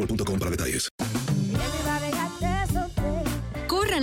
boostmobile.com para detalles.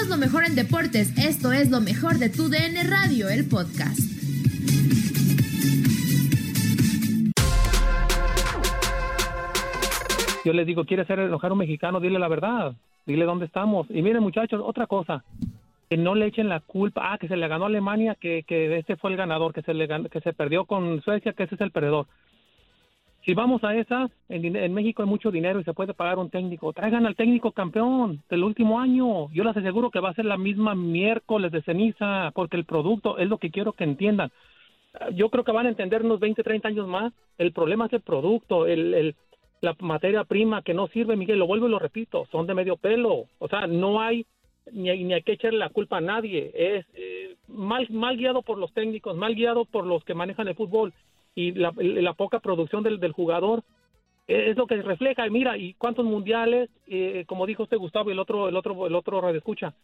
Somos lo mejor en deportes. Esto es lo mejor de tu DN Radio, el podcast. Yo les digo, ¿quieres hacer enojar a un mexicano? Dile la verdad. Dile dónde estamos. Y miren, muchachos, otra cosa. Que no le echen la culpa. Ah, que se le ganó a Alemania, que, que este fue el ganador, que se, le que se perdió con Suecia, que ese es el perdedor. Si vamos a din- en México hay mucho dinero y se puede pagar un técnico. Traigan al técnico campeón del último año. Yo les aseguro que va a ser la misma miércoles de ceniza, porque el producto es lo que quiero que entiendan. Ah, Yo creo que van a entender unos 20, 30 años más. El problema es el producto, el, el- la materia prima que no sirve, Miguel, lo vuelvo y lo repito, son de medio pelo. O sea, no hay ni, hay- ni hay que echarle la culpa a nadie. Es eh, mal, mal guiado por los técnicos, mal guiado por los que manejan el fútbol y la, la poca producción del, del jugador es es lo que refleja. Y mira, y cuántos mundiales, eh, como dijo usted Gustavo y el otro, el otro, el otro radio escucha,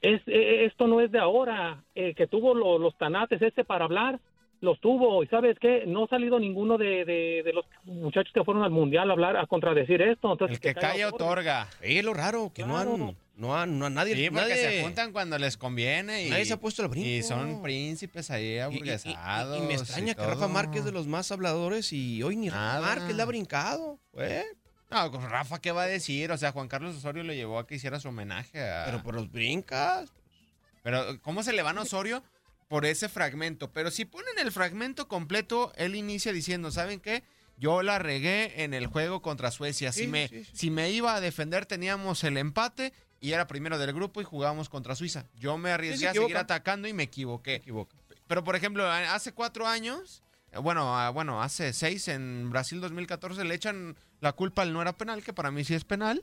es, eh, esto no es de ahora, eh, que tuvo lo- los tanates este para hablar, los tuvo, y sabes qué, no ha salido ninguno de, de, de los muchachos que fueron al mundial a hablar, a contradecir esto. Entonces, El que calla otorga. Es lo raro, que no han, no han, no han- nadie, Sí, porque nadie- se juntan cuando les conviene y, Nadie se ha puesto el brinco. y son príncipes ahí Y- y- y- aburguesados. Y, me extraña que. Rafa Márquez de los más habladores y hoy ni Rafa. Márquez le ha brincado. güey. No, pues Rafa, ¿qué va a decir? O sea, Juan Carlos Osorio lo llevó a que hiciera su homenaje a... Pero por los brincas. Pero, ¿cómo se le van a Osorio por ese fragmento? Pero si ponen el fragmento completo, él inicia diciendo, ¿saben qué? Yo la regué en el juego contra Suecia. Si, Sí, me, sí, sí. si me iba a defender, teníamos el empate y era primero del grupo y jugábamos contra Suiza. Yo me arriesgué a seguir atacando y me equivoqué. Pero, por ejemplo, hace cuatro años, eh, bueno, bueno, hace seis, en Brasil 2014, le echan la culpa al no era penal, que para mí sí es penal.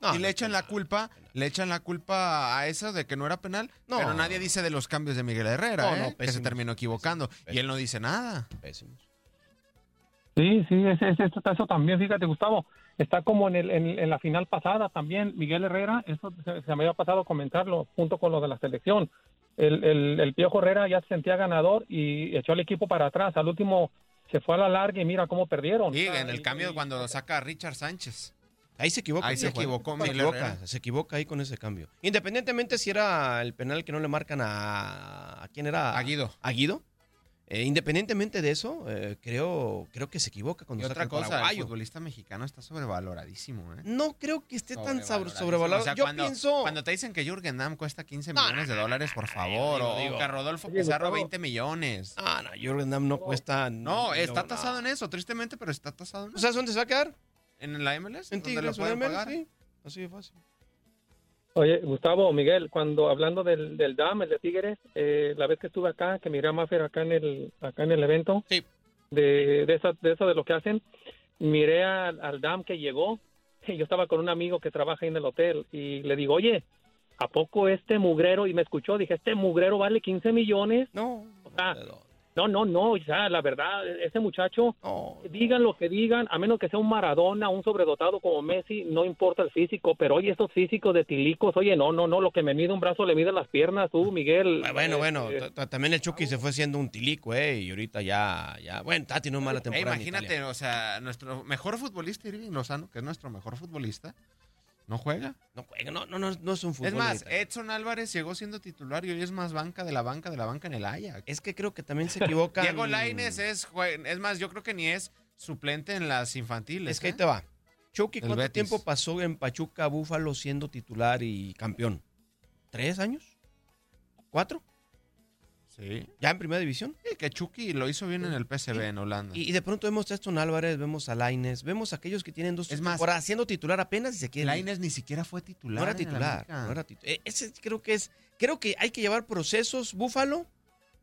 No, y le echan la penal, culpa, le echan la culpa a eso de que no era penal, No. pero nadie dice de los cambios de Miguel Herrera, No, ¿eh? no, que se terminó equivocando. Y él no dice nada. Pésimos. Sí, sí, es, es- es- eso también, fíjate, Gustavo, está como en, el, en, en la final pasada también, Miguel Herrera, eso se, se me había pasado a comentarlo junto con lo de la selección. El, el, el Piojo Herrera ya se sentía ganador y echó al equipo para atrás. Al último se fue a la larga y mira cómo perdieron. Sea, en el y- cambio y- cuando saca a Richard Sánchez. Ahí se equivoca. Ahí se equivocó se Miguel equivoca, se equivoca ahí con ese cambio. Independientemente si era el penal que no le marcan a... ¿A quién era? A Guido. A Guido. Eh, independientemente de eso, eh, creo, creo que se equivoca Y cuando saca otra cosa, el futbolista mexicano está sobrevaloradísimo, ¿eh? No creo que esté tan sobrevalorado. O sea, Yo cuando, pienso... Cuando te dicen que Jürgen Damm cuesta 15 No, millones de dólares, por favor, digo, o que Rodolfo Pizarro Gustavo. 20 millones. Ah, no, Jürgen Damm no cuesta... No, está tasado en eso, tristemente, pero está tasado en O eso. sea, ¿dónde se va a quedar? ¿En la MLS? ¿En ¿Dónde Tigres lo en pueden MLS? pagar? Sí. Así de fácil. Oye, Gustavo, Miguel, cuando hablando del, del DAM, el de Tigres, eh, la vez que estuve acá, que miré a Maffer acá en el, acá en el evento, Sí. de, de, esa- de eso de lo que hacen, miré al, al DAM que llegó, y yo estaba con un amigo que trabaja ahí en el hotel, y le digo, oye, ¿a poco este mugrero? Y me escuchó, dije, este mugrero vale 15 millones. No, O sea, no, no, no, ya, la verdad, ese muchacho, digan lo que digan, a menos que sea un Maradona, un sobredotado como Messi, no importa el físico, pero oye, estos físicos de tilicos, oye, no, no, no, lo que me mide un brazo le mide las piernas, tú, Miguel. Bueno, bueno, Eh, t- también el Chucky se fue siendo un tilico, ¿eh? Y ahorita ya, ya, bueno, Tati no es mala Eh, temporada. imagínate, o sea, nuestro mejor futbolista, Irving Lozano, que es nuestro mejor futbolista, no juega. No juega, no, no, no, no es un fútbol. Es más. Edson Álvarez llegó siendo titular y hoy es más banca de la banca de la banca en el Ajax. Es que creo que también se equivocan. Diego Lainez es, es más, yo creo que ni es suplente en las infantiles. Es que ahí ¿eh? te va. Chucky, ¿cuánto Betis. tiempo pasó en Pachuca, Búfalo siendo titular y campeón? ¿Tres años? ¿Cuatro? Sí. ¿Ya en primera división? Sí, que Chucky lo hizo bien en el PSV en Holanda. Y, y de pronto vemos a Edson Álvarez, vemos a Laines, vemos a aquellos que tienen dos Es más, temporadas siendo titular apenas y se quieren. Lainez ni siquiera fue titular. No era titular, no era titular. Ese creo que es, creo que hay que llevar procesos, Búfalo,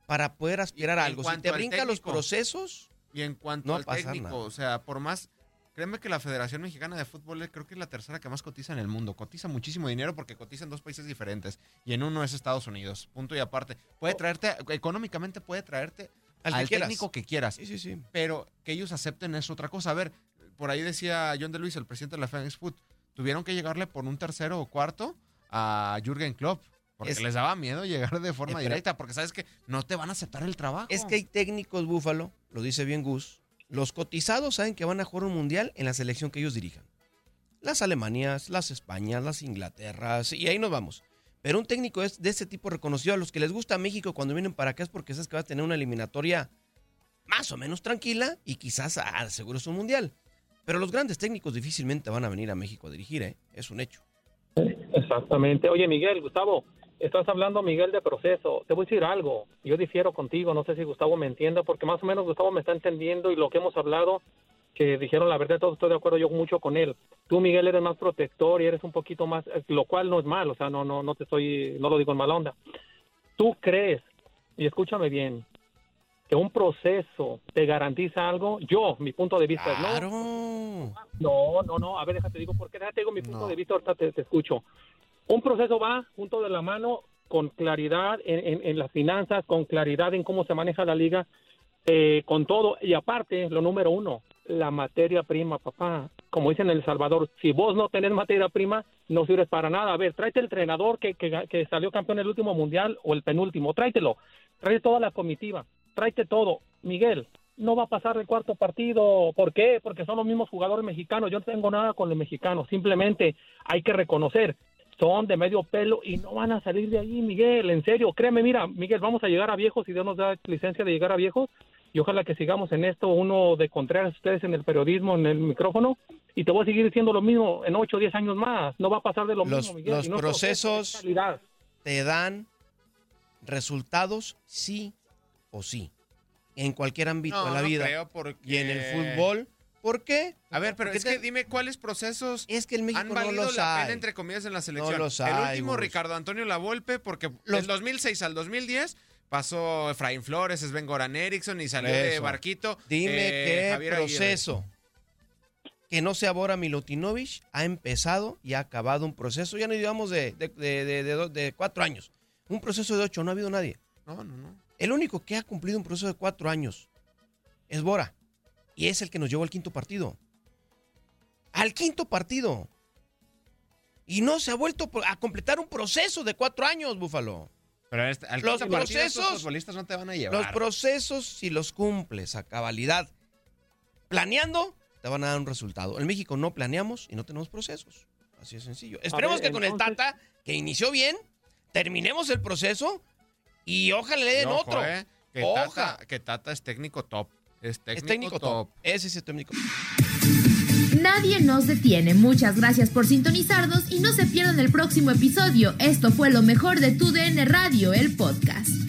para poder aspirar a algo. Si te al brincan los procesos, Y en cuanto No al técnico, nada. o sea, por más. Créeme que la Federación Mexicana de Fútbol creo que es la tercera que más cotiza en el mundo. Cotiza muchísimo dinero porque cotiza en dos países diferentes. Y en uno es Estados Unidos. Punto y aparte. Puede traerte, económicamente puede traerte Al al, que técnico que quieras. sí, sí, sí. Pero que ellos acepten es otra cosa. A ver, por ahí decía John de Luis, el presidente de la FedEx Food, tuvieron que llegarle por un tercero o cuarto a Jürgen Klopp. Porque Es- les daba miedo llegar de forma Eh, directa, porque sabes que no te van a aceptar el trabajo. Es que hay técnicos Búfalo, lo dice bien Gus, los cotizados saben que van a jugar un mundial en la selección que ellos dirijan. Las Alemanias, las Españas, las Inglaterras, y ahí nos vamos. Pero un técnico es de ese tipo reconocido a los que les gusta México cuando vienen para acá es porque sabes que va a tener una eliminatoria más o menos tranquila y quizás ah, seguro es un mundial. Pero los grandes técnicos difícilmente van a venir a México a dirigir, ¿eh? es un hecho. Exactamente. Oye, Miguel, Gustavo, estás hablando, Miguel, de proceso. Te voy a decir algo. Yo difiero contigo. No sé si Gustavo me entienda, porque más o menos Gustavo me está entendiendo y lo que hemos hablado, que dijeron la verdad, todo estoy de acuerdo yo mucho con él. Tú, Miguel, eres más protector y eres un poquito más, eh, lo cual no es mal, o sea, no, no, no te estoy, no lo digo en mala onda. ¿Tú crees, y escúchame bien, que un proceso te garantiza algo? Yo, mi punto de vista es no. Claro. No, no, no. A ver, déjate digo, porque déjate digo mi punto No. de vista, ahorita te, te escucho. Un proceso va junto de la mano con claridad en, las finanzas, con claridad en cómo se maneja la liga, eh, con todo. Y aparte, lo número uno, la materia prima, papá. Como dicen en El Salvador, si vos no tenés materia prima, no sirves para nada. A ver, tráete el entrenador que, que, que salió campeón en el último mundial o el penúltimo, tráetelo. Tráete toda la comitiva, tráete todo. Miguel, no va a pasar el cuarto partido. ¿Por qué? Porque son los mismos jugadores mexicanos. Yo no tengo nada con los mexicanos. Simplemente hay que reconocer, son de medio pelo y no van a salir de ahí, Miguel. En serio, créeme, mira, Miguel, vamos a llegar a viejos si Dios nos da licencia de llegar a viejos. Y ojalá que sigamos en esto, uno de Contreras, ustedes en el periodismo, en el micrófono. Y te voy a seguir diciendo lo mismo en 8 o 10 años más. No va a pasar de lo Los- mismo, Miguel. los no procesos- te dan resultados sí o sí. En cualquier ámbito No, de la no vida. creo porque... Y en el fútbol. ¿Por qué? A ver, pero es que dime cuáles procesos Es que el México han no valido los la hay. pena, entre comillas, en la selección. los el hay, último. Ricardo Antonio Lavolpe, porque Los- del 2006 al 2010 pasó Efraín Flores, Sven Goran Eriksson y salió de. Barquito. Dime eh, qué Javier Aguirre. proceso que no sea Bora Milutinovich ha empezado y ha acabado un proceso. Ya no digamos de, de, de- de cuatro años. Un proceso de ocho, no ha habido nadie. No, no, no. El único que ha cumplido un proceso de cuatro años es Bora. Y es el que nos llevó al quinto partido. Al quinto partido. Y no se ha vuelto a completar un proceso de cuatro años, Búfalo. Pero este- al Los quinto partido estos procesos- futbolistas no te van a llevar. Los procesos, si los cumples a cabalidad, planeando, te van a dar un resultado. En México no planeamos y no tenemos procesos. Así de sencillo. Esperemos ver, que con el Tata, que inició bien, terminemos el proceso y ojalá le den ojo, otro. eh, que, Oja. Tata, que Tata es técnico top. Es técnico, Es técnico top. Ese es el técnico. Nadie nos detiene. Muchas gracias por sintonizarnos y no se pierdan el próximo episodio. Esto fue lo mejor de tu DN Radio, el podcast.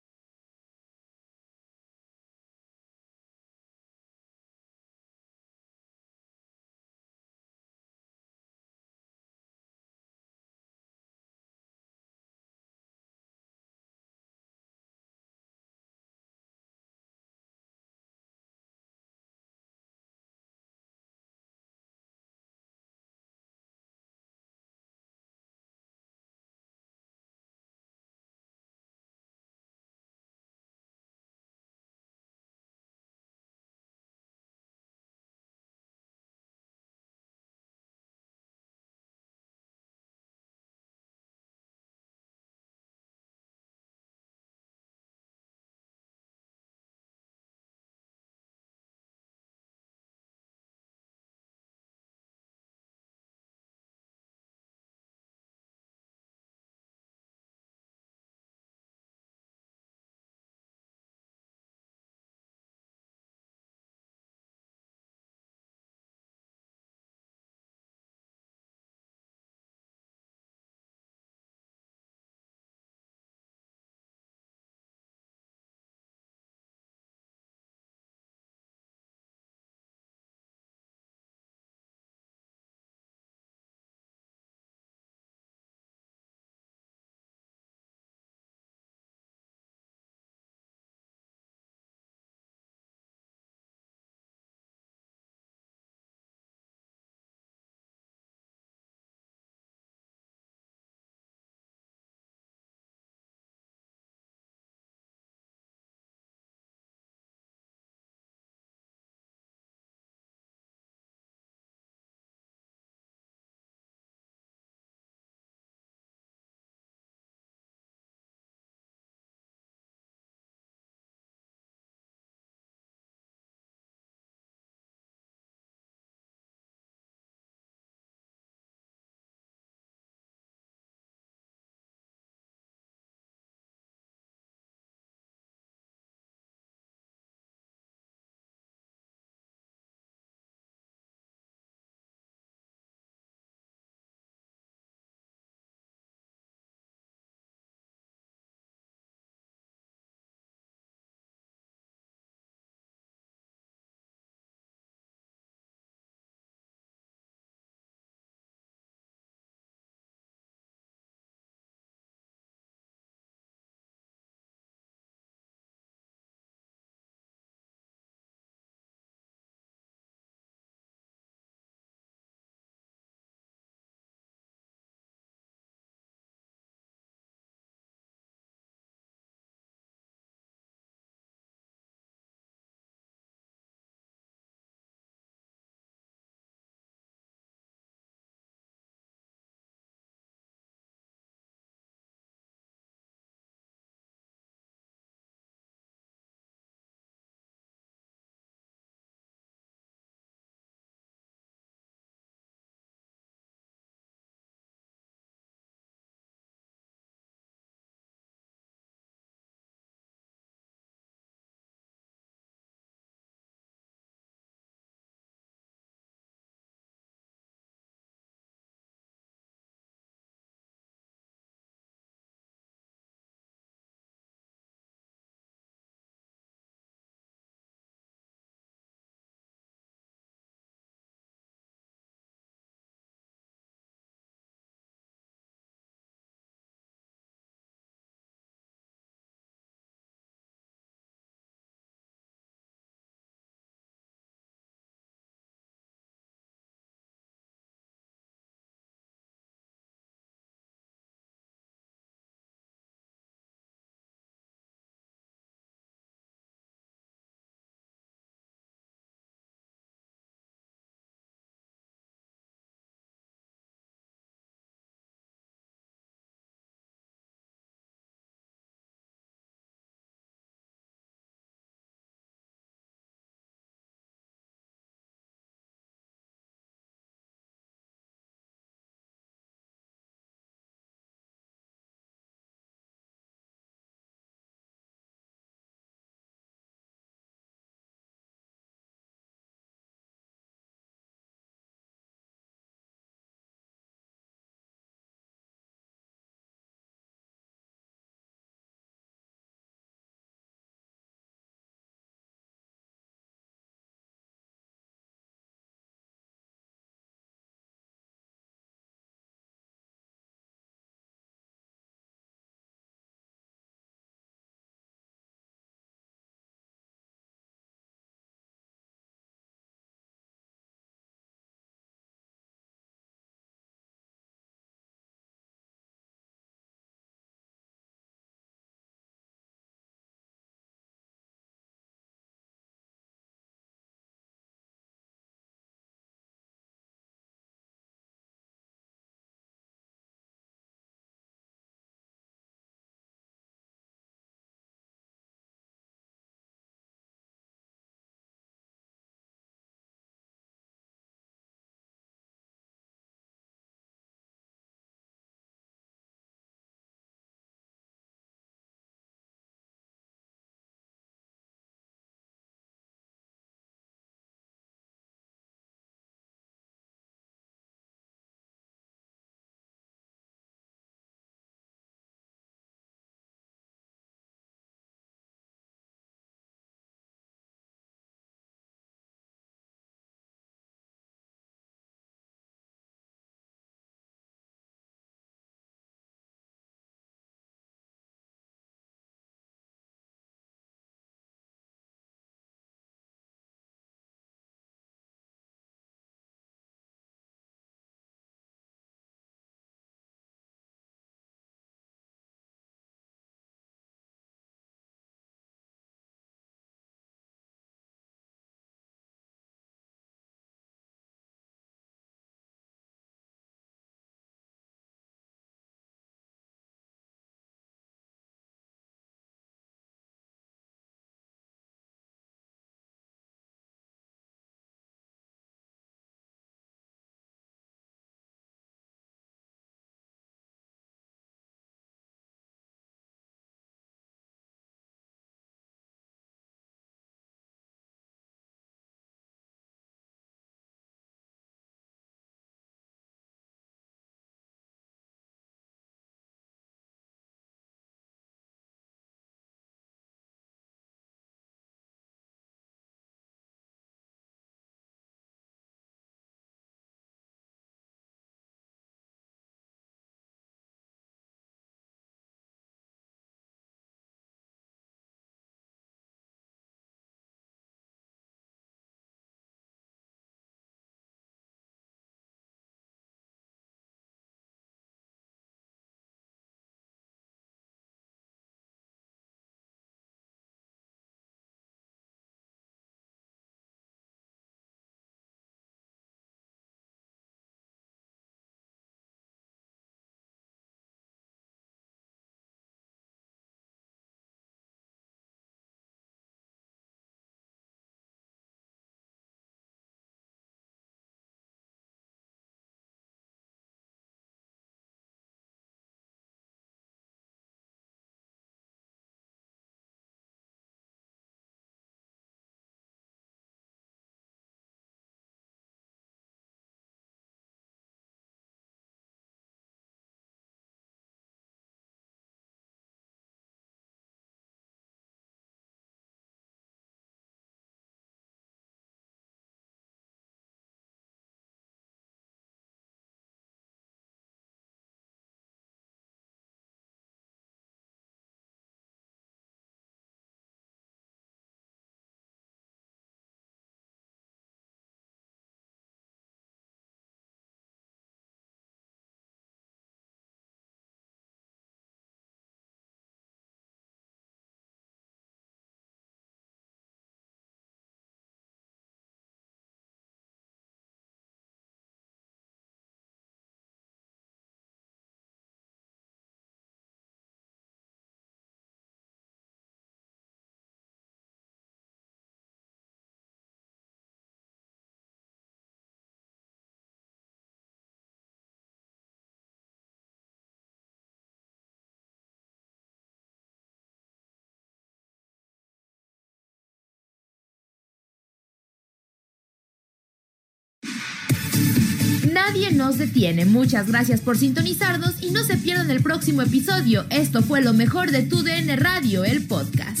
Nadie nos detiene. Muchas gracias por sintonizarnos y no se pierdan el próximo episodio. Esto fue lo mejor de tu DN Radio, el podcast.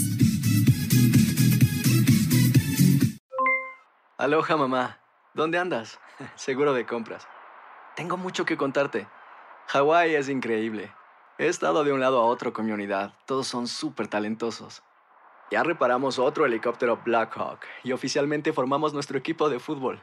Aloha mamá, ¿dónde andas? Seguro de compras. Tengo mucho que contarte. Hawái es increíble. He estado de un lado a otro con mi unidad. Todos son súper talentosos. Ya reparamos otro helicóptero Blackhawk y oficialmente formamos nuestro equipo de fútbol.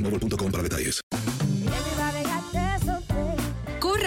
boostmobile.com para detalles.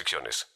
restricciones.